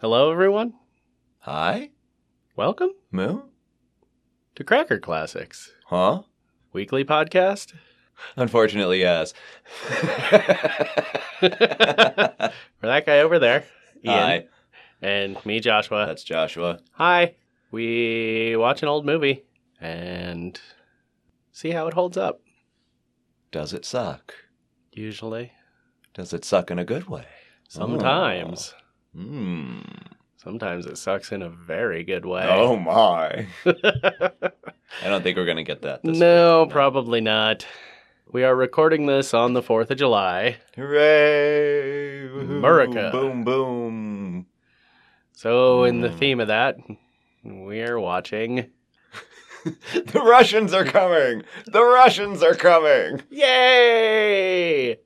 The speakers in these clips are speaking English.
Hello, everyone. Hi? Welcome Moo? to Cracker Classics, Huh? weekly podcast. Unfortunately, yes. For that guy over there, Ian, Hi, and me, Joshua. that's Joshua. Hi. We watch an old movie and see how it holds up. Does it suck? Usually, Does it suck in a good way? sometimes, oh. Hmm. sometimes it sucks in a very good way. Oh my. I don't think we're going to get that this no, week. probably not. We are recording this on the 4th of July. Hooray! Woohoo. America. Boom, boom. So, in the Mm. theme of that, we are watching. the Russians are coming! The Russians are coming! Yay!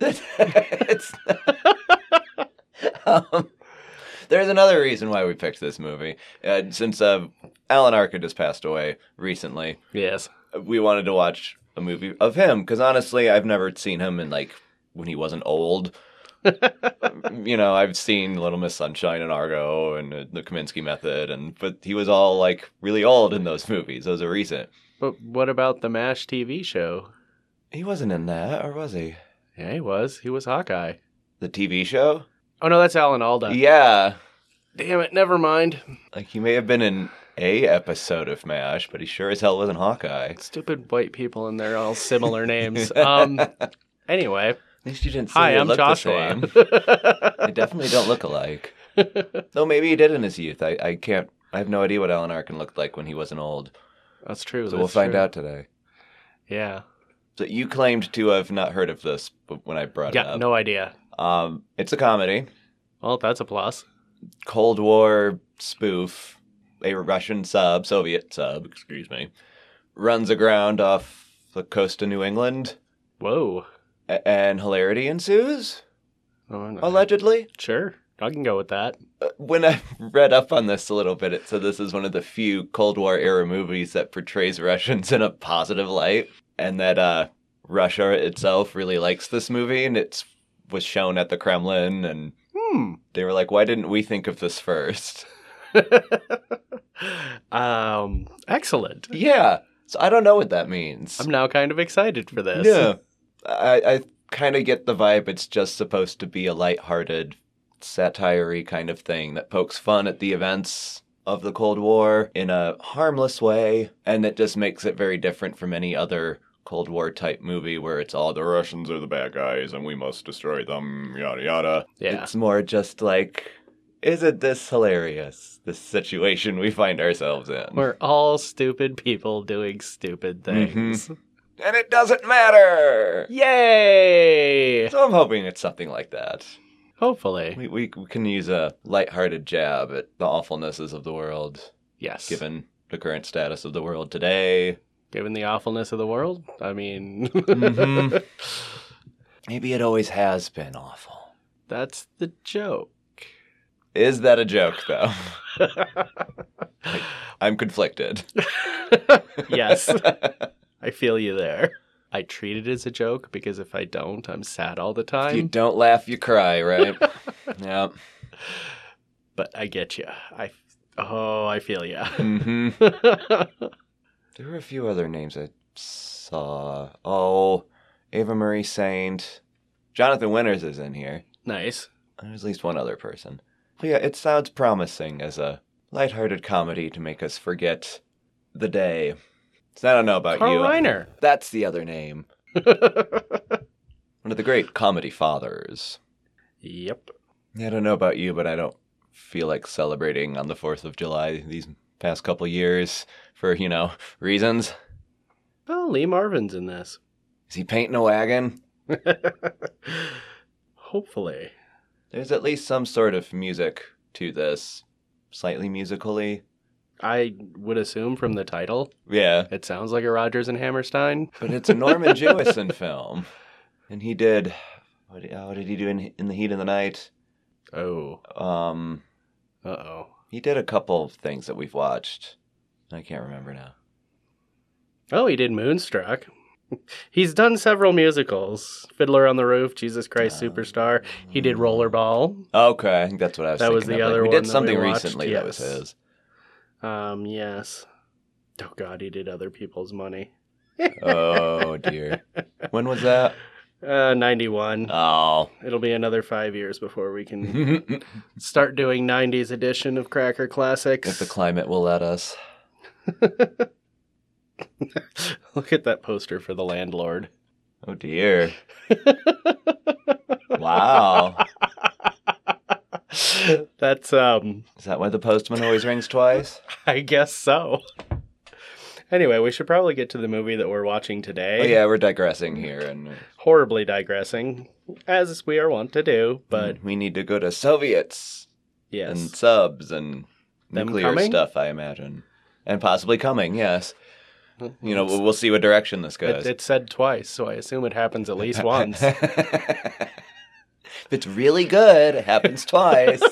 it's um, there's another reason why we picked this movie. Uh, since uh, Alan Arkin just passed away recently, Yes. we wanted to watch a movie of him because honestly, I've never seen him in like when he wasn't old. you know, I've seen Little Miss Sunshine and Argo and uh, The Kominsky Method, and but he was all like really old in those movies. Those are recent. But what about the MASH TV show? He wasn't in that, or was he? Yeah, he was. He was Hawkeye. The TV show? Oh, no, that's Alan Alda. Yeah, Damn it, never mind. like he may have been in a episode of MASH, but he sure as hell wasn't Hawkeye. Stupid white people and they're all similar names. Um. Anyway, At least you didn't say hi, I'm look the same. They definitely don't look alike. Though maybe he did in his youth. I, I can't. I have no idea what Alan Arkin looked like when he wasn't old. that's true. So we'll find true. out today. Yeah. So you claimed to have not heard of this, but when I brought it Yeah, up, no idea. Um, it's a comedy, Well, that's a plus. Cold War spoof. A Russian sub, Soviet sub, excuse me, runs aground off the coast of New England, Whoa. a- and hilarity ensues. Oh, no. Allegedly. Sure. I can go with that. Uh, when I read up on this a little bit, it said this is one of the few Cold War era movies that portrays Russians in a positive light, and that uh, Russia itself really likes this movie, and it was shown at the Kremlin, and Hmm. they were like, "Why didn't we think of this first? um, excellent. yeah. So I don't know what that means. I'm now kind of excited for this. Yeah, I, I kind of get the vibe. It's just supposed to be a lighthearted, satire kind of thing that pokes fun at the events of the Cold War in a harmless way, and that just makes it very different from any other Cold War type movie where it's all the Russians are the bad guys and we must destroy them, yada yada. Yeah. It's more just like, isn't this hilarious? This situation we find ourselves in. We're all stupid people doing stupid mm-hmm. things. and it doesn't matter! Yay! So I'm hoping it's something like that. Hopefully. We, we, we can use a lighthearted jab at the awfulnesses of the world, Yes. given the current status of the world today. Given the awfulness of the world, I mean, Mhm. Maybe it always has been awful. that's the joke. Is that a joke, though? I'm conflicted. yes, I feel you there. I treat it as a joke because if I don't, I'm sad all the time. If you don't laugh, you cry, right? yeah. But I get you. I oh, I feel you. hmm There were a few other names I saw. Oh, Eva Marie Saint. Jonathan Winters is in here. nice. There's at least one other person. But yeah, it sounds promising as a lighthearted comedy to make us forget the day. So I don't know about Carl you. Reiner. That's the other name. One of the great comedy fathers. yep. I don't know about you, but I don't feel like celebrating on the 4th of July these past couple years for, you know, reasons. Oh, Lee Marvin's in this. Is he painting a wagon? Hopefully. There's at least some sort of music to this, slightly musically. I would assume from the title, Yeah, it sounds like a Rodgers and Hammerstein. but it's a Norman Jewison film, and he did. What did, oh, what did he do in in the heat of the night? Oh. Um, Uh oh. He did a couple of things that we've watched. I can't remember now. Oh, he did Moonstruck. He's done several musicals: Fiddler on the Roof, Jesus Christ Oh. Superstar. He did Rollerball. Okay, I think that's what I was. That was the of. Like, other we one did we something watched, recently that was his. Um, yes. Oh God, he did other people's money. Oh dear. when was that? Uh, ninety-one. Oh. It'll be another five years before we can start doing '90s edition of Cracker Classics. if the climate will let us. Look at that poster for the landlord. Oh dear. Wow. That's um Is that why the postman always rings twice? I guess so. Anyway, we should probably get to the movie that we're watching today. Oh yeah, we're digressing here, and uh, Horribly digressing, as we are wont to do, but we need to go to Soviets yes. and subs and Them nuclear coming? stuff. I imagine, and possibly coming. Yes. You know, we'll see what direction this goes. it, it said twice, so I assume it happens at least once. if it's really good, it happens twice.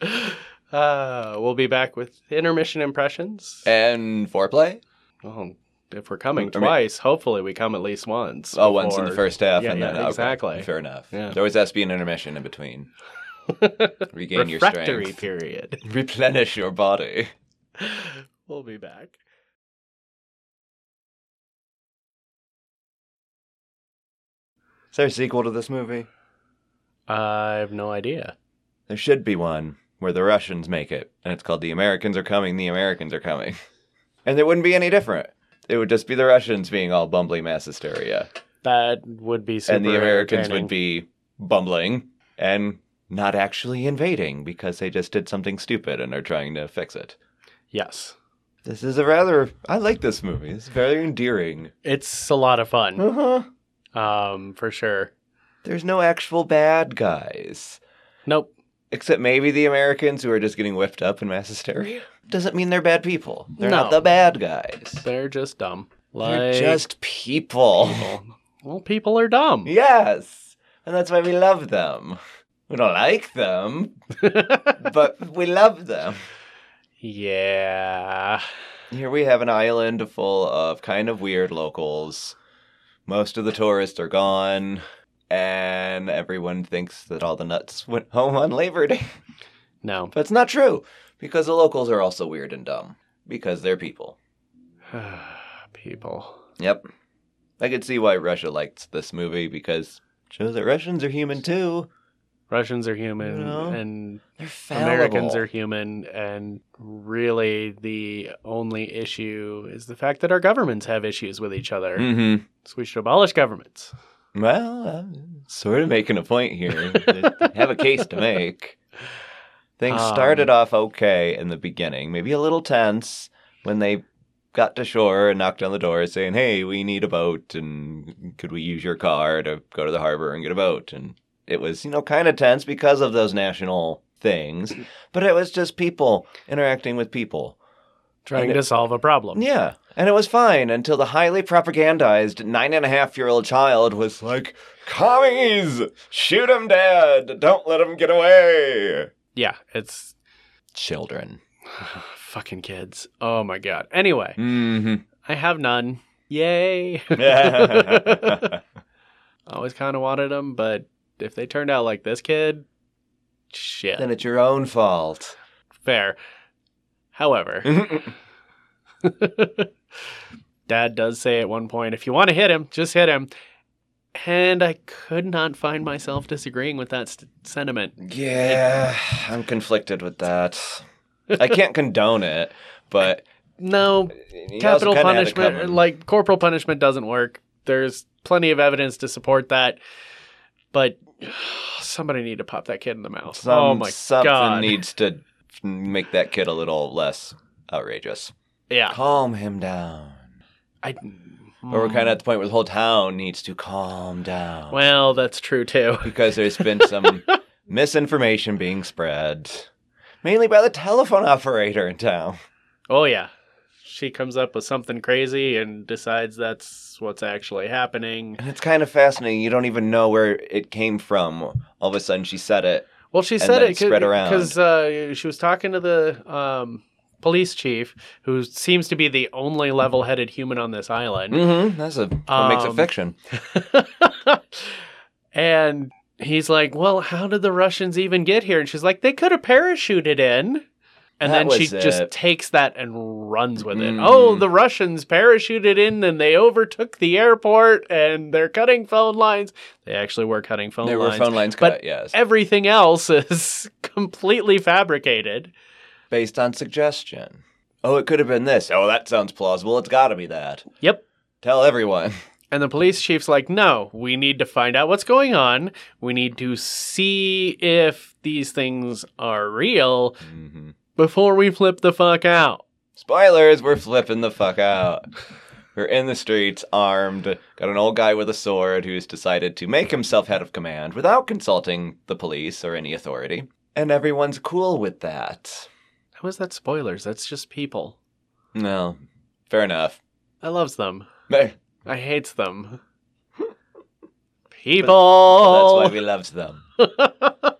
uh, we'll be back with intermission impressions. and foreplay? Well, if we're coming I mean- twies, hopefully we come at least once. Oh, once in the first half, Yeah, and yeah, then okay, exactly. fair enough. Yeah. There always has to be an intermission in between. Regain your refractory strength. period. Replenish your body. we'll be back. Is there a sequel to this movie? I have no idea. There should be one where the Russians make it, and it's called The Americans Are Coming, The Americans Are Coming. And it wouldn't be any different. It would just be the Russians being all bumbly mass hysteria. That would be super and the Americans would be bumbling and not actually invading because they just did something stupid and are trying to fix it. Yes. This is a rather. I like this movie. It's very endearing. It's a lot of fun. Uh huh. Um, for sure. There's no actual bad guys. Nope. Except maybe the Americans who are just getting whipped up in mass hysteria. Doesn't mean they're bad people. They're No. not the bad guys. They're just dumb. They're Like just people. people. Well, people are dumb. Yes. And that's why we love them. We don't like them, but we love them. yeah. Here we have an island full of kind of weird locals. Most of the tourists are gone, and everyone thinks that all the nuts went home on Labor Day. No. But it's not true, because the locals are also weird and dumb, because they're people. people. Yep. I could see why Russia liked this movie, because it shows that Russians are human too. Russians are human You know? and. Americans are human and really the only issue is the fact that our governments have issues with each other. Mm-hmm. So we should abolish governments. Well, I'm sort of making a point here. They have a case to make. Things Um, started off okay in the beginning, maybe a little tense when they got to shore and knocked on the door saying, "Hey, we need a boat, and could we use your car to go to the harbor and get a boat?" And it was, you know, kind of tense because of those national things, but it was just people interacting with people. Trying And to solve a problem. Yeah. And it was fine until the highly propagandized nine and a half year old child was like, Commies! Shoot 'em dead! Don't let 'em get away! Yeah, it's Children. fucking kids. Oh my god. Anyway, Mm I have none. Yay. Always kind of wanted them, but if they turned out like this kid, shit. then it's your own fault. Fair. However, Dad does say at one point, if you want to hit him, just hit him. And I could not find myself disagreeing with that st- sentiment. yeah, I'm conflicted with that. I can't condone it, but. No, capital also kinda had it punishment, like corporal punishment, doesn't work. There's plenty of evidence to support that. But somebody need to pop that kid in the mouth. Some, oh my something god. needs to make that kid a little less outrageous. yeah. Calm him down. I, Or we're kind of hmm. at the point where the whole town needs to calm down. Well, that's true too. because there's been some misinformation being spread, mainly by the telephone operator in town. Oh yeah. She comes up with something crazy and decides that's what's actually happening. And it's kind of fascinating. You don't even know where it came from. All of a sudden, she said it. Well, she said it spread around. because uh, she was talking to the um, police chief, who seems to be the only level-headed human on this island. Mm-hmm. That's a what makes it Um, fiction. and he's like, "Well, how did the Russians even get here?" And she's like, "They could have parachuted in." And That then she just it. takes that and runs with it. Mhm. Oh, the Russians parachuted in and they overtook the airport and they're cutting phone lines. They actually were cutting phone There were lines. phone lines but cut, yes. Everything else is completely fabricated. Based on suggestion. Oh, it could have been this. Oh, that sounds plausible. It's got to be that. Yep. Tell everyone. And the police chief's like, no, we need to find out what's going on. We need to see if these things are real hmm before we flip the fuck out. Spoilers, we're flipping the fuck out. We're in the streets, armed. Got an old guy with a sword who's decided to make himself head of command without consulting the police or any authority. And everyone's cool with that. How is that spoilers? That's just people. No, fair enough. I loves them. But I hates them. People. that's why we loved them.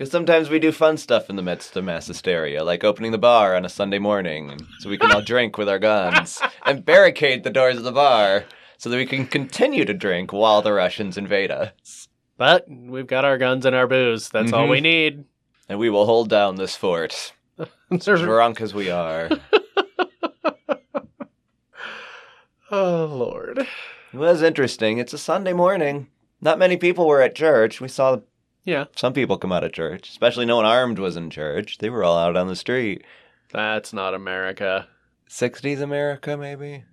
Because sometimes we do fun stuff in the midst of mass hysteria, like opening the bar on a Sunday morning so we can all drink with our guns and barricade the doors of the bar so that we can continue to drink while the Russians invade us. But we've got our guns and our booze. That's all Mhm. we need. And we will hold down this fort, drunk as we are. oh Lord. It was interesting. It's a Sunday morning. Not many people were at church. We saw Yeah, some people come out of church, especially no one armed was in church. They were all out on the street. that's not America. 60s America, maybe?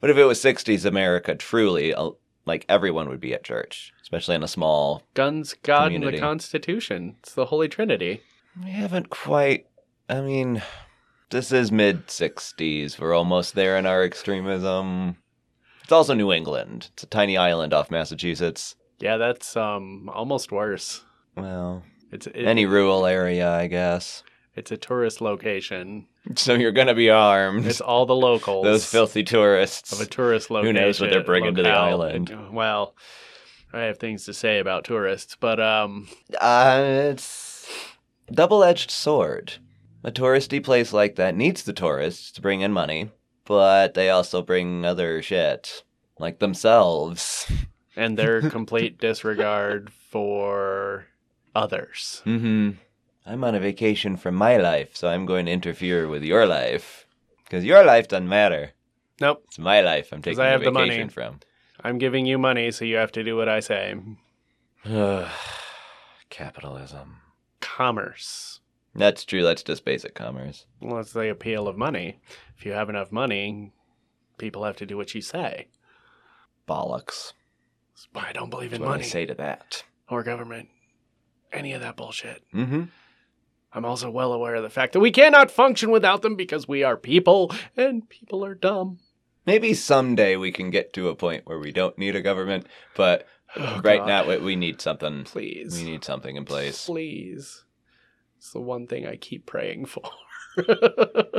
But if it was 60s America, truly? uh, Like everyone would be at church, especially in a small. Guns, God, and the Constitution. It's the Holy Trinity. We haven't quite. I mean, this is mid 60s. We're almost there in our extremism. It's also New England. It's a tiny island off Massachusetts. Yeah, that's um almost worse. Well, It's it, any rural area, I guess. It's a tourist location. So you're gonna be armed. It's all the locals. Those filthy tourists. of a tourist location. Who knows what they're bringing to the island? Well, I have things to say about tourists, but um, Uh, it's double-edged sword. A touristy place like that needs the tourists to bring in money, but they also bring other shit, like themselves. and their complete disregard for others. Mm-hmm. I'm on a vacation from my life, so I'm going to interfere with your life. Because your life doesn't matter. Nope, It's my life I'm taking I a have the money. vacation from. I'm giving you money, so you have to do what I say. Capitalism. Commerce. That's true, that's just basic commerce. Well, that's the appeal of money. If you have enough money, people have to do what you say. Bollocks. That's why I don't believe in what I money say to that. or government. Any of that bullshit. Mm-hmm. I'm also well aware of the fact that we cannot function without them because we are people and people are dumb. Maybe someday we can get to a point where we don't need a government, but Oh, right God. now we, we need something. Please. We need something in place. Please. It's the one thing I keep praying for.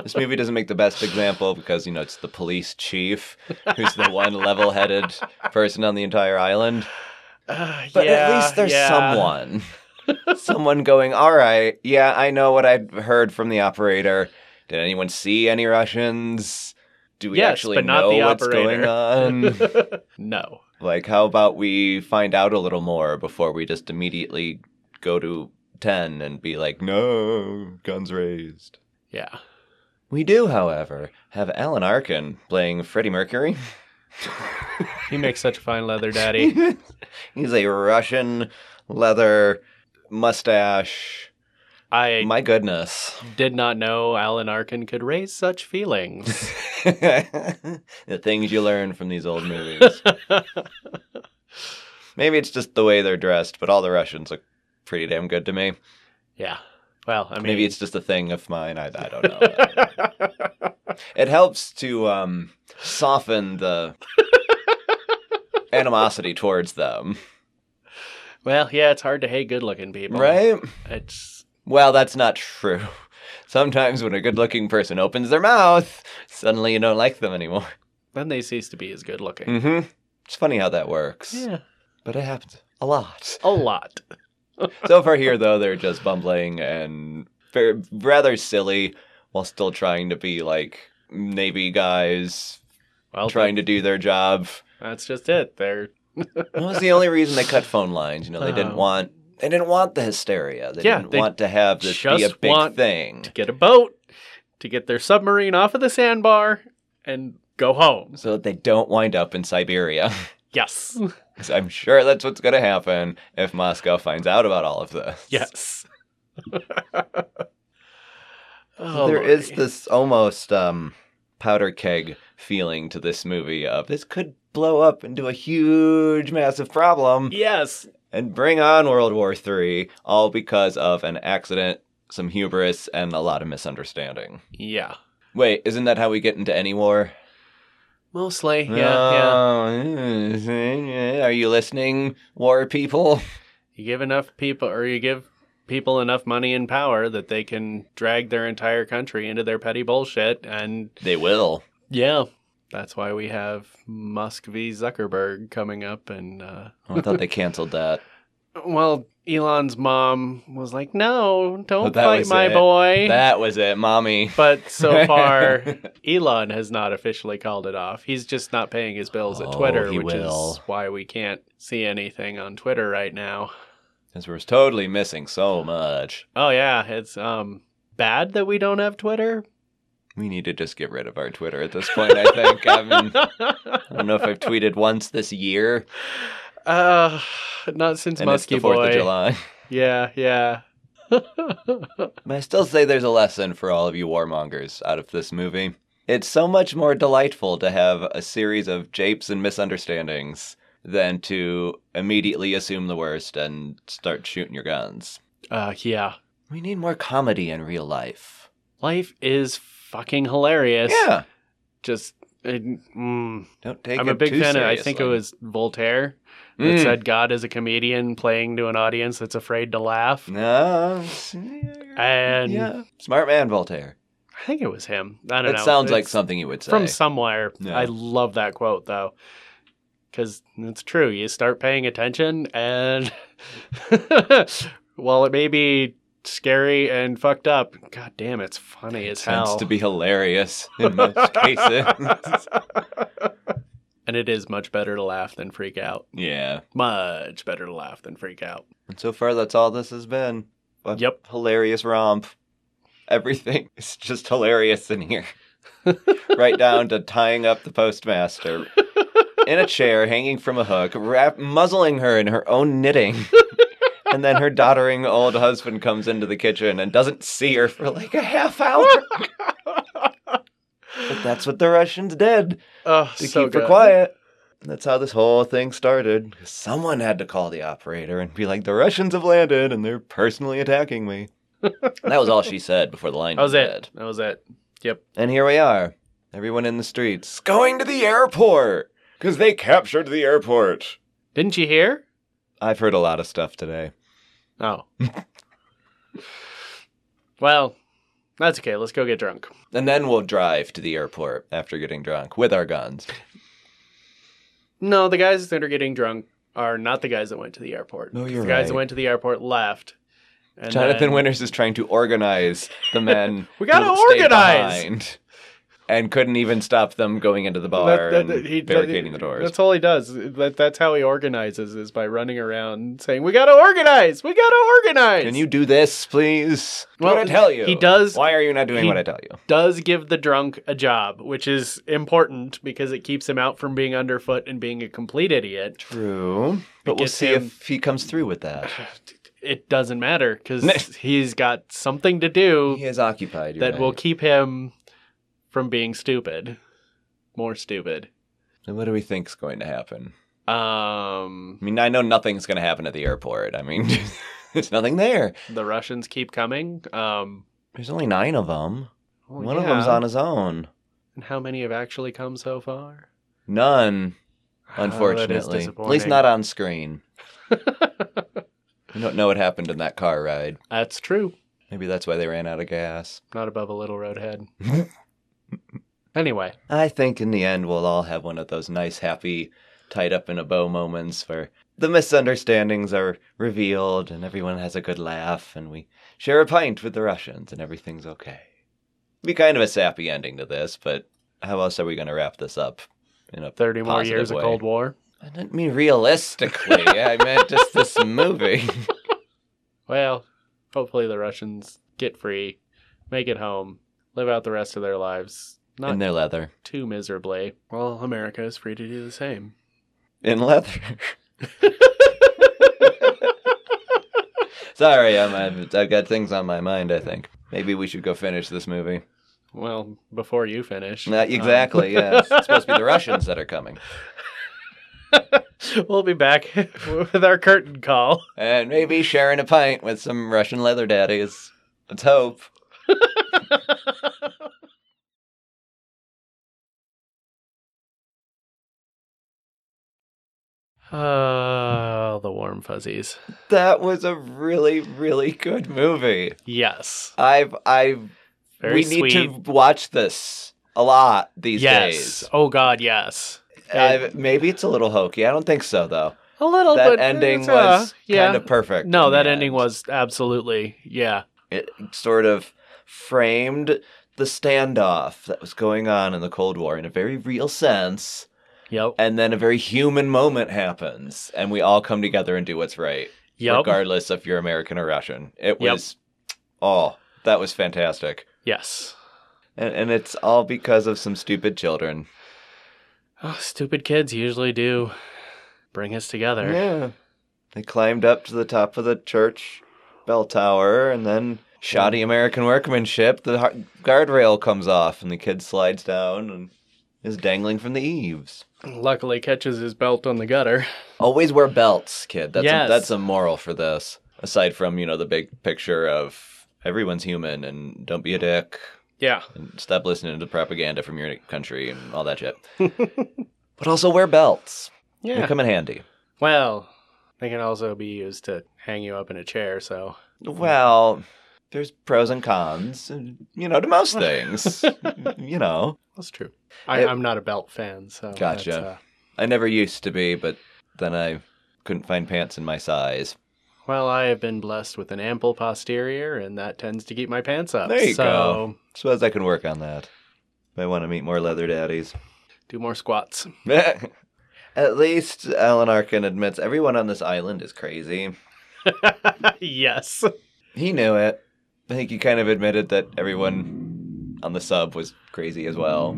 This movie doesn't make the best example because, you know, it's the police chief who's the one level headed person on the entire island. Uh, But yeah, at least there's yeah. someone. Someone going, all right, yeah, I know what I've heard from the operator. Did anyone see any Russians? Do we Yes, actually but not know the what's going on? no. like, how about we find out a little more before we just immediately go to 10 and be like, no, guns raised. Yeah. We do, however, have Alan Arkin playing Freddie Mercury. He makes such a fine leather daddy. He's a Russian leather mustache. I My goodness. did not know Alan Arkin could raise such feelings. the things you learn from these old movies. Maybe it's just the way they're dressed, but all the Russians look pretty damn good to me. yeah. Well, I mean, Maybe it's just a thing of mine. I, I don't know. it helps to um, soften the animosity towards them, well, yeah, it's hard to hate good-looking people, right? It's Well, that's not true. Sometimes when a good looking person opens their mouth, suddenly you don't like them anymore. then they cease to be as good-looking. Mm-hmm. It's funny how that works. Yeah, But it happens a lot. a lot. so far here, though, they're just bumbling and very, rather silly while still trying to be like Navy guys Well, trying to do their job. that's just it. They're That was the only reason they cut phone lines. You know, they didn't Oh. want they didn't want the hysteria. They Yeah, didn't they want to have this be a big want thing. to get a boat, to get their submarine off of the sandbar, and go home. So that they don't wind up in Siberia. Yes. I'm sure that's what's going to happen if Moscow finds out about all of this. Yes. oh, there is this almost um, powder keg feeling to this movie of this could blow up into a huge, massive problem Yes. and bring on World War III, all because of an accident, some hubris, and a lot of misunderstanding. Yeah. Wait, isn't that how we get into any war? Mostly. Yeah. Yeah. yeah. Oh, are you listening, war people? You give enough people, or you give people enough money and power that they can drag their entire country into their petty bullshit. And They will. yeah, that's why we have Musk v. Zuckerberg coming up. And, uh, Oh, I thought they canceled that. well, Elon's mom was like, no, don't fight my it. boy. That was it, mommy. But so far, Elon has not officially called it off. He's just not paying his bills at Oh, Twitter, which will. is why we can't see anything on Twitter right now. Because we're totally missing so much. Oh yeah, it's um bad that we don't have Twitter. We need to just get rid of our Twitter at this point, I think. I mean, I don't know if I've tweeted once this year. uh, not since and it's the 4th Boy. of July. Yeah, yeah. But I still say there's a lesson for all of you warmongers out of this movie. It's so much more delightful to have a series of japes and misunderstandings than to immediately assume the worst and start shooting your guns. uh, yeah. We need more comedy in real life. Life is fucking hilarious. Yeah. Just. it- mm, Don't take I'm a big too fan of. I think it was Voltaire that Mm. said God is a comedian playing to an audience that's afraid to laugh. No. And yeah. Smart man, Voltaire. I think it was him. I don't That know. sounds like something he would say. from somewhere. Yeah. I love that quote though, because it's true. You start paying attention, and while it may be scary and fucked up, god damn, it's funny as tends hell. to be hilarious in most cases. and it is much better to laugh than freak out. yeah. Much better to laugh than freak out. And so far, that's all this has been. A Yep. Hilarious romp. Everything is just hilarious in here. right down to tying up the postmaster in a chair, hanging from a hook, wrap- muzzling her in her own knitting. And then her doddering old husband comes into the kitchen and doesn't see her for like a half hour. but that's what the Russians did Oh, to so keep her good. quiet. That's how this whole thing started. Someone had to call the operator and be like, "The Russians have landed and they're personally attacking me." that was all she said before the line That was dead. it. That was it. Yep. And here we are, everyone in the streets going to the airport because they captured the airport. Didn't you hear? I've heard a lot of stuff today. Oh. well, that's okay. Let's go get drunk. And then we'll drive to the airport after getting drunk with our guns. No, the guys that are getting drunk are not the guys that went to the airport. No, you're the guys that went to the airport left. And Jonathan then- Winters is trying to organize the men. We gotta organize! And couldn't even stop them going into the bar That- that- and he- barricading that- the doors. That's all he does. That, that's how he organizes is by running around saying, "We gotta organize. We gotta organize." Can you do this, please? Do Well, what I tell you. he does- Why are you not doing what I tell you? does give the drunk a job, which is important because it keeps him out from being underfoot and being a complete idiot. True. But we'll see him- if he comes through with that. It doesn't matter because he's got something to do He is occupied. that will keep him from being stupid, more stupid. And what do we think's going to happen? Um, I mean, I know nothing's going to happen at the airport. I mean, there's nothing there. the Russians keep coming. Um, There's only nine of them. well, One of them's on his own. And how many have actually come so far? None, Oh, unfortunately. At least not on screen. you don't know what happened in that car ride. That's true. Maybe that's why they ran out of gas. Not above a little roadhead. anyway, I think in the end we'll all have one of those nice, happy, tied up in a bow moments where the misunderstandings are revealed and everyone has a good laugh and we share a pint with the Russians and everything's okay. be kind of a sappy ending to this, but how else are we going to wrap this up? In a 30 more years way? of Cold War. I didn't mean realistically. I meant just this movie. Well, hopefully the Russians get free, make it home, live out the rest of their lives. Not In their leather. too miserably. Well, America is free to do the same. In leather. Sorry, I'm, I've, I've got things on my mind, I think. Maybe we should go finish this movie. Well, before you finish. Not um, exactly, yes. It's supposed to be the Russians that are coming. we'll be back with our curtain call. And maybe sharing a pint with some Russian leather daddies. Let's hope. Oh, the warm fuzzies. That was a really, really good movie. Yes. I've, I've, Very we sweet. need to watch this a lot these yes. days. Oh God, yes. I've, maybe it's a little hokey. I don't think so, though. A little bit. that but ending it's, uh, was yeah. kind of perfect. No, that ending end. was absolutely yeah. It sort of framed the standoff that was going on in the Cold War in a very real sense. Yep. And then a very human moment happens, and we all come together and do what's right, Yep. regardless if you're American or Russian. It Yep. was, oh, that was fantastic. Yes. And, and it's all because of some stupid children. Oh, stupid kids usually do bring us together. Yeah. They climbed up to the top of the church bell tower, and then shoddy American workmanship, the guardrail comes off, and the kid slides down and is dangling from the eaves. Luckily, catches his belt on the gutter. Always wear belts, kid. That's Yes. a, that's a moral for this. Aside from you know the big picture of everyone's human and don't be a dick Yeah. and stop listening to the propaganda from your country and all that shit. but also wear belts. Yeah. They come in handy. Well, they can also be used to hang you up in a chair. So Well, there's pros and cons, you know, to most things. you know, that's true. I, I'm not a belt fan. So Gotcha. uh, I never used to be, but then I couldn't find pants in my size. well, I have been blessed with an ample posterior, and that tends to keep my pants up. There you so go. Suppose I can work on that. If I want to meet more leather daddies. do more squats. At least Alan Arkin admits everyone on this island is crazy. yes. He knew it. I think he kind of admitted that everyone on the sub was crazy as well.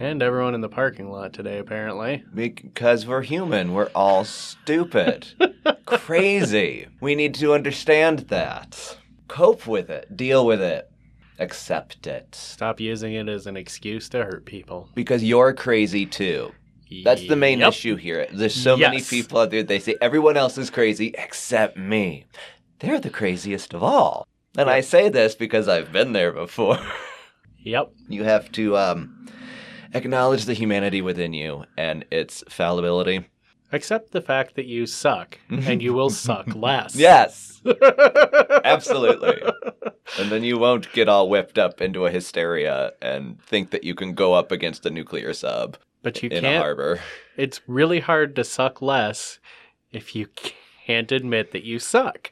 And everyone in the parking lot today, apparently. Because we're human. We're all stupid. Crazy. We need to understand that. Cope with it. Deal with it. Accept it. Stop using it as an excuse to hurt people. Because you're crazy too. That's the main Yep. issue here. There's so many people out there, they say everyone else is crazy except me. They're the craziest of all. And I say this because I've been there before. Yep. you have to um, acknowledge the humanity within you and its fallibility. Accept the fact that you suck, and you will suck less. Yes, absolutely. and then you won't get all whipped up into a hysteria and think that you can go up against a nuclear sub But you in a can't. harbor. It's really hard to suck less if you can't admit that you suck.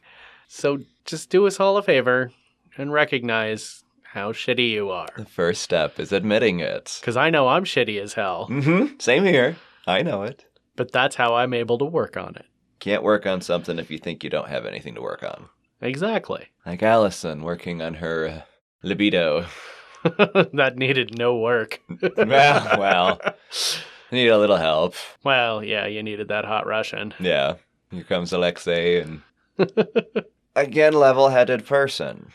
So just do us all a favor and recognize how shitty you are. The first step is admitting it. Because I know I'm shitty as hell, Mm-hmm. Same here. I know it. but that's how I'm able to work on it. Can't work on something if you think you don't have anything to work on. Exactly. Like Allison working on her uh, libido. that needed no work. well, well, need a little help. Well, yeah, you needed that hot Russian. Yeah. Here comes Alexei and again level-headed person.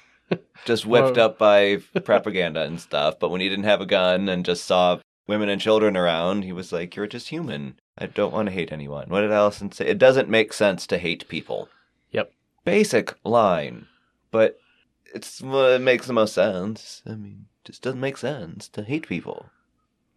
Just whipped up by propaganda and stuff, but when he didn't have a gun and just saw women and children around, he was like, "You're just human. I don't want to hate anyone." What did Allison say? It doesn't make sense to hate people. Yep. Basic line, but it's well, it makes the most sense. I mean, it just doesn't make sense to hate people.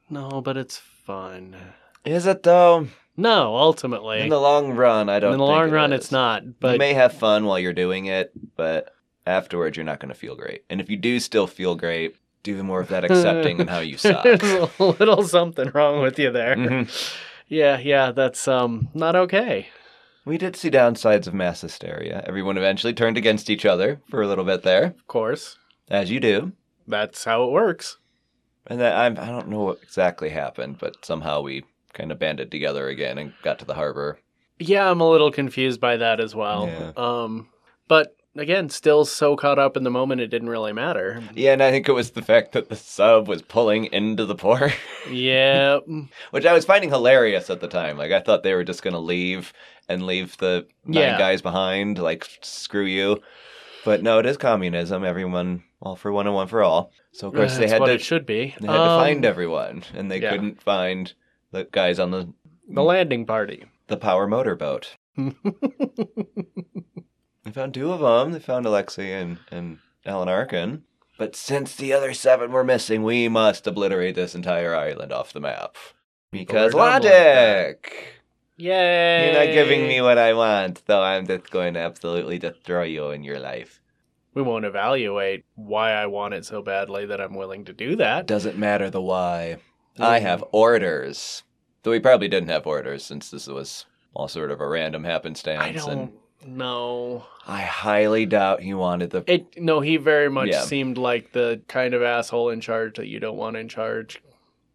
No, but it's fun. Is it though? No, ultimately. In the long run, I don't. In the long run, it's not. But you may have fun while you're doing it, but afterwards you're not going to feel great. And if you do still feel great, do more of that accepting and how you suck. there's a little something wrong with you there. Mhm. Yeah, yeah, that's um not okay. We did see downsides of mass hysteria. Everyone eventually turned against each other for a little bit there. Of course. As you do. That's how it works. And then I'm, I don't know what exactly happened, but somehow we kind of banded together again and got to the harbor. Yeah, I'm a little confused by that as well. Yeah. Um, but again, still so caught up in the moment, it didn't really matter. Yeah, and I think it was the fact that the sub was pulling into the port, Yeah, which I was finding hilarious at the time. Like, I thought they were just going to leave and leave the nine Yeah. guys behind, like, screw you. But no, it is communism. Everyone, all for one and one for all. So, of course, they had to it should be. They had to find Um, everyone, and they yeah. couldn't find the guys on the the landing party. the power motorboat. They found two of them. They found Alexei and and Alan Arkin. But since the other seven were missing, we must obliterate this entire island off the map. Because we're done like logic. Yay! You're not giving me what I want, though I'm just going to absolutely destroy you in your life. We won't evaluate why I want it so badly that I'm willing to do that. Doesn't matter the why. I have orders. Though we probably didn't have orders since this was all sort of a random happenstance. I and don't know. I highly doubt he wanted the. It no, he very much Yeah. seemed like the kind of asshole in charge that you don't want in charge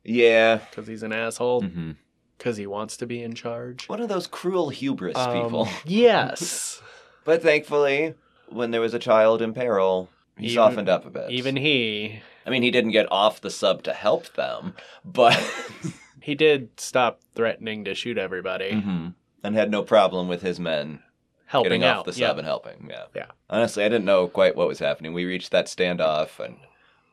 Yeah. because he's an asshole hmm because he wants to be in charge. One of those cruel hubris Um, people. yes, But thankfully, when there was a child in peril, he Even- softened up a bit. even he I mean, he didn't get off the sub to help them, but. he did stop threatening to shoot everybody, Mhm. And had no problem with his men helping getting out. off the yeah. sub and helping. Yeah. Yeah. Honestly, I didn't know quite what was happening. We reached that standoff and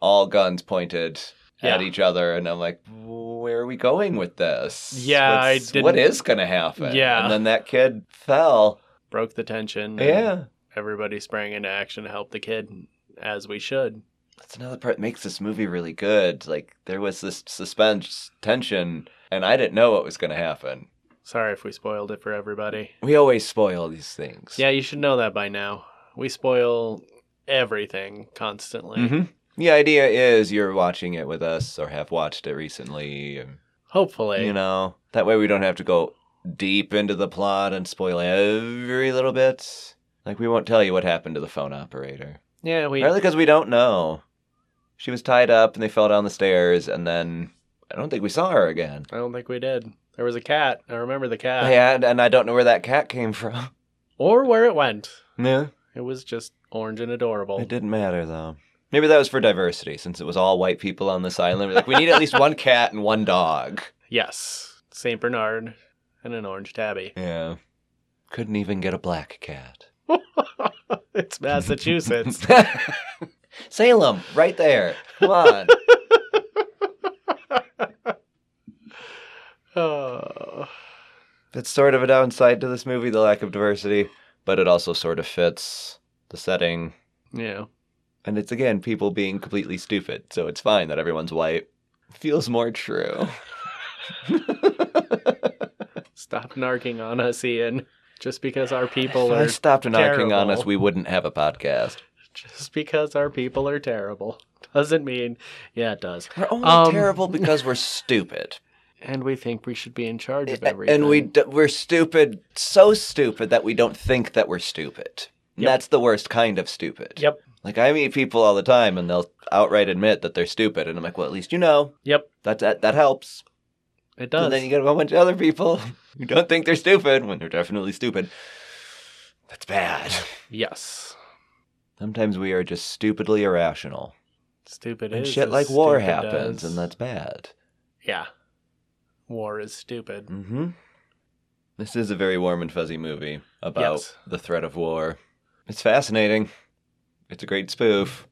all guns pointed at each other, and I'm like, where are we going with this? Yeah, I What's- What didn't- is going to happen? Yeah. And then that kid fell. Broke the tension. Yeah. everybody sprang into action to help the kid, as we should. That's another part that makes this movie really good. Like, there was this suspense, tension, and I didn't know what was going to happen. Sorry if we spoiled it for everybody. We always spoil these things. Yeah, you should know that by now. We spoil everything constantly. hmm The idea is you're watching it with us or have watched it recently. and, Hopefully. You know, that way we don't have to go deep into the plot and spoil every little bit. Like, we won't tell you what happened to the phone operator. Yeah, we Partly because we don't know. She was tied up and they fell down the stairs, and then I don't think we saw her again. I don't think we did. There was a cat. I remember the cat. Yeah, and- and I don't know where that cat came from. Or where it went. Yeah. It was just orange and adorable. It didn't matter though. Maybe that was for diversity, since it was all white people on this island. Like, we need at least one cat and one dog. Yes. St. Bernard and an orange tabby. Yeah. Couldn't even get a black cat. it's Massachusetts. Salem, right there. Come on. oh. It's sort of a downside to this movie, the lack of diversity, but it also sort of fits the setting. Yeah. And it's again people being completely stupid, so it's fine that everyone's white. Feels more true. Stop narking on us, Ian. Just because our people if I stopped narking on us, we wouldn't have a podcast. just because our people are terrible doesn't mean yeah it does. We're only Um, terrible because we're stupid. And we think we should be in charge of everything. And we d- we're stupid, so stupid that we don't think that we're stupid. Yep. That's the worst kind of stupid. Yep. Like I meet people all the time, and they'll outright admit that they're stupid, and I'm like, well, at least you know Yep. that that, that helps. It does. And then you get a whole bunch of other people who don't think they're stupid when they're definitely stupid. That's bad. yes. Sometimes we are just stupidly irrational, Stupid and is shit like war happens, as- and that's bad. yeah. War is stupid. Mm-hmm. This is a very warm and fuzzy movie about Yes. the threat of war. It's fascinating. It's a great spoof.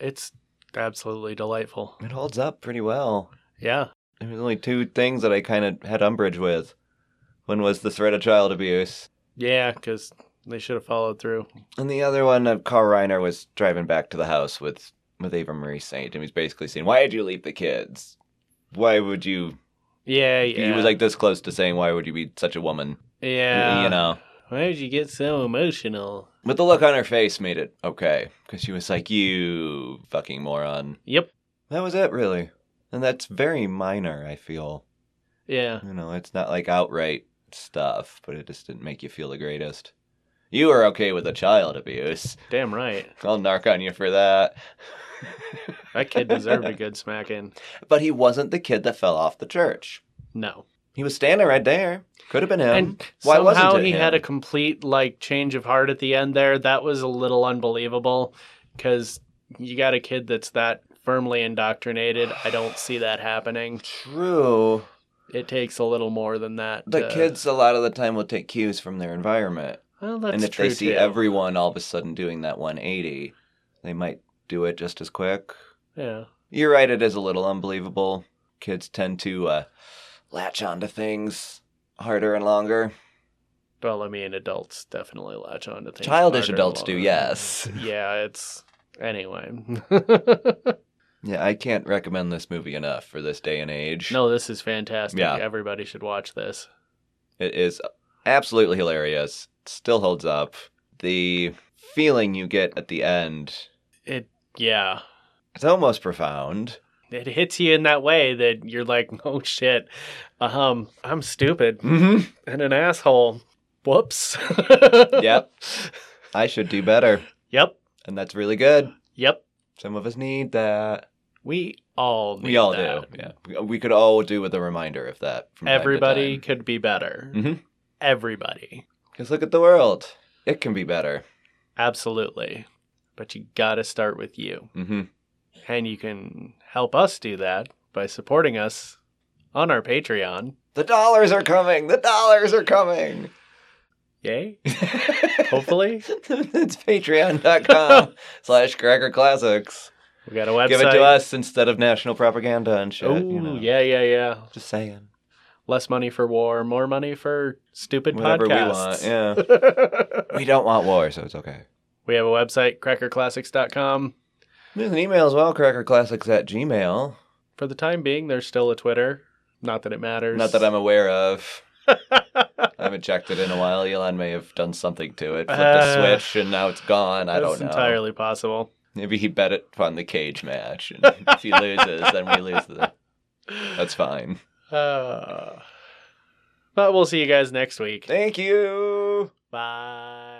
It's absolutely delightful. It holds up pretty well. Yeah. There's only two things that I kind of had umbrage with. One was the threat of child abuse, Yeah, because they should have followed through. and the other one, uh, Carl Reiner was driving back to the house with with Eva Marie Saint, and he's basically saying, "Why did you leave the kids? Why would you?" Yeah, yeah. He was like this close to saying, "Why would you be such a woman?" yeah. You know. Why did you get so emotional? But the look on her face made it okay because she was like, "You fucking moron." Yep. That was it, really, and that's very minor. I feel, Yeah. you know, it's not like outright stuff, but it just didn't make you feel the greatest. You are okay with the child abuse. Damn right. I'll narc on you for that. That kid deserved a good smacking. But he wasn't the kid that fell off the church. No. He was standing right there. Could have been him. And Why wasn't somehow he had a complete like change of heart at the end there. That was a little unbelievable because you got a kid that's that firmly indoctrinated. I don't see that happening. True. It takes a little more than that. The to- kids a lot of the time will take cues from their environment. Well, that's and if true they see too. everyone all of a sudden doing that 180, they might do it just as quick. yeah. You're right, it is a little unbelievable. Kids tend to uh, latch onto things harder and longer. Well, I mean, adults definitely latch on to things. Childish adults do, yes. Yeah, it's anyway. Yeah, I can't recommend this movie enough for this day and age. no, this is fantastic. Yeah. Everybody should watch this. It is absolutely hilarious. Still holds up. The feeling you get at the end, It, yeah, it's almost profound. it hits you in that way that you're like, oh shit, um, I'm stupid Mm-hmm. and an asshole. Whoops. Yep. I should do better. Yep. And that's really good. Yep. Some of us need that. We all need we all that. do. Yeah. We- could all do with a reminder of that. From Everybody could be better. Mhm. Everybody. Because look at the world. It can be better. Absolutely. But you gotta start with you. Mm-hmm. And you can help us do that by supporting us on our Patreon. The dollars are coming. The dollars are coming. Yay. Hopefully. it's patreon.com slash cracker classics. We got a website. Give it to us instead of national propaganda and shit. Oh, you know. yeah, yeah, yeah. Just saying. Less money for war, more money for stupid Whatever podcasts. we want. Yeah. we don't want war, so it's okay. we have a website, crackerclassics.com. There's an email as well, crackerclassics at gmail. For the time being, there's still a Twitter. Not that it matters. Not that I'm aware of. I haven't checked it in a while. Elon may have done something to it, flipped Uh, a switch, and now it's gone. I don't know. entirely possible. Maybe he bet it on the cage match, and if he loses, then we lose. The... That's fine. Uh, but we'll see you guys next week. Thank you. Bye.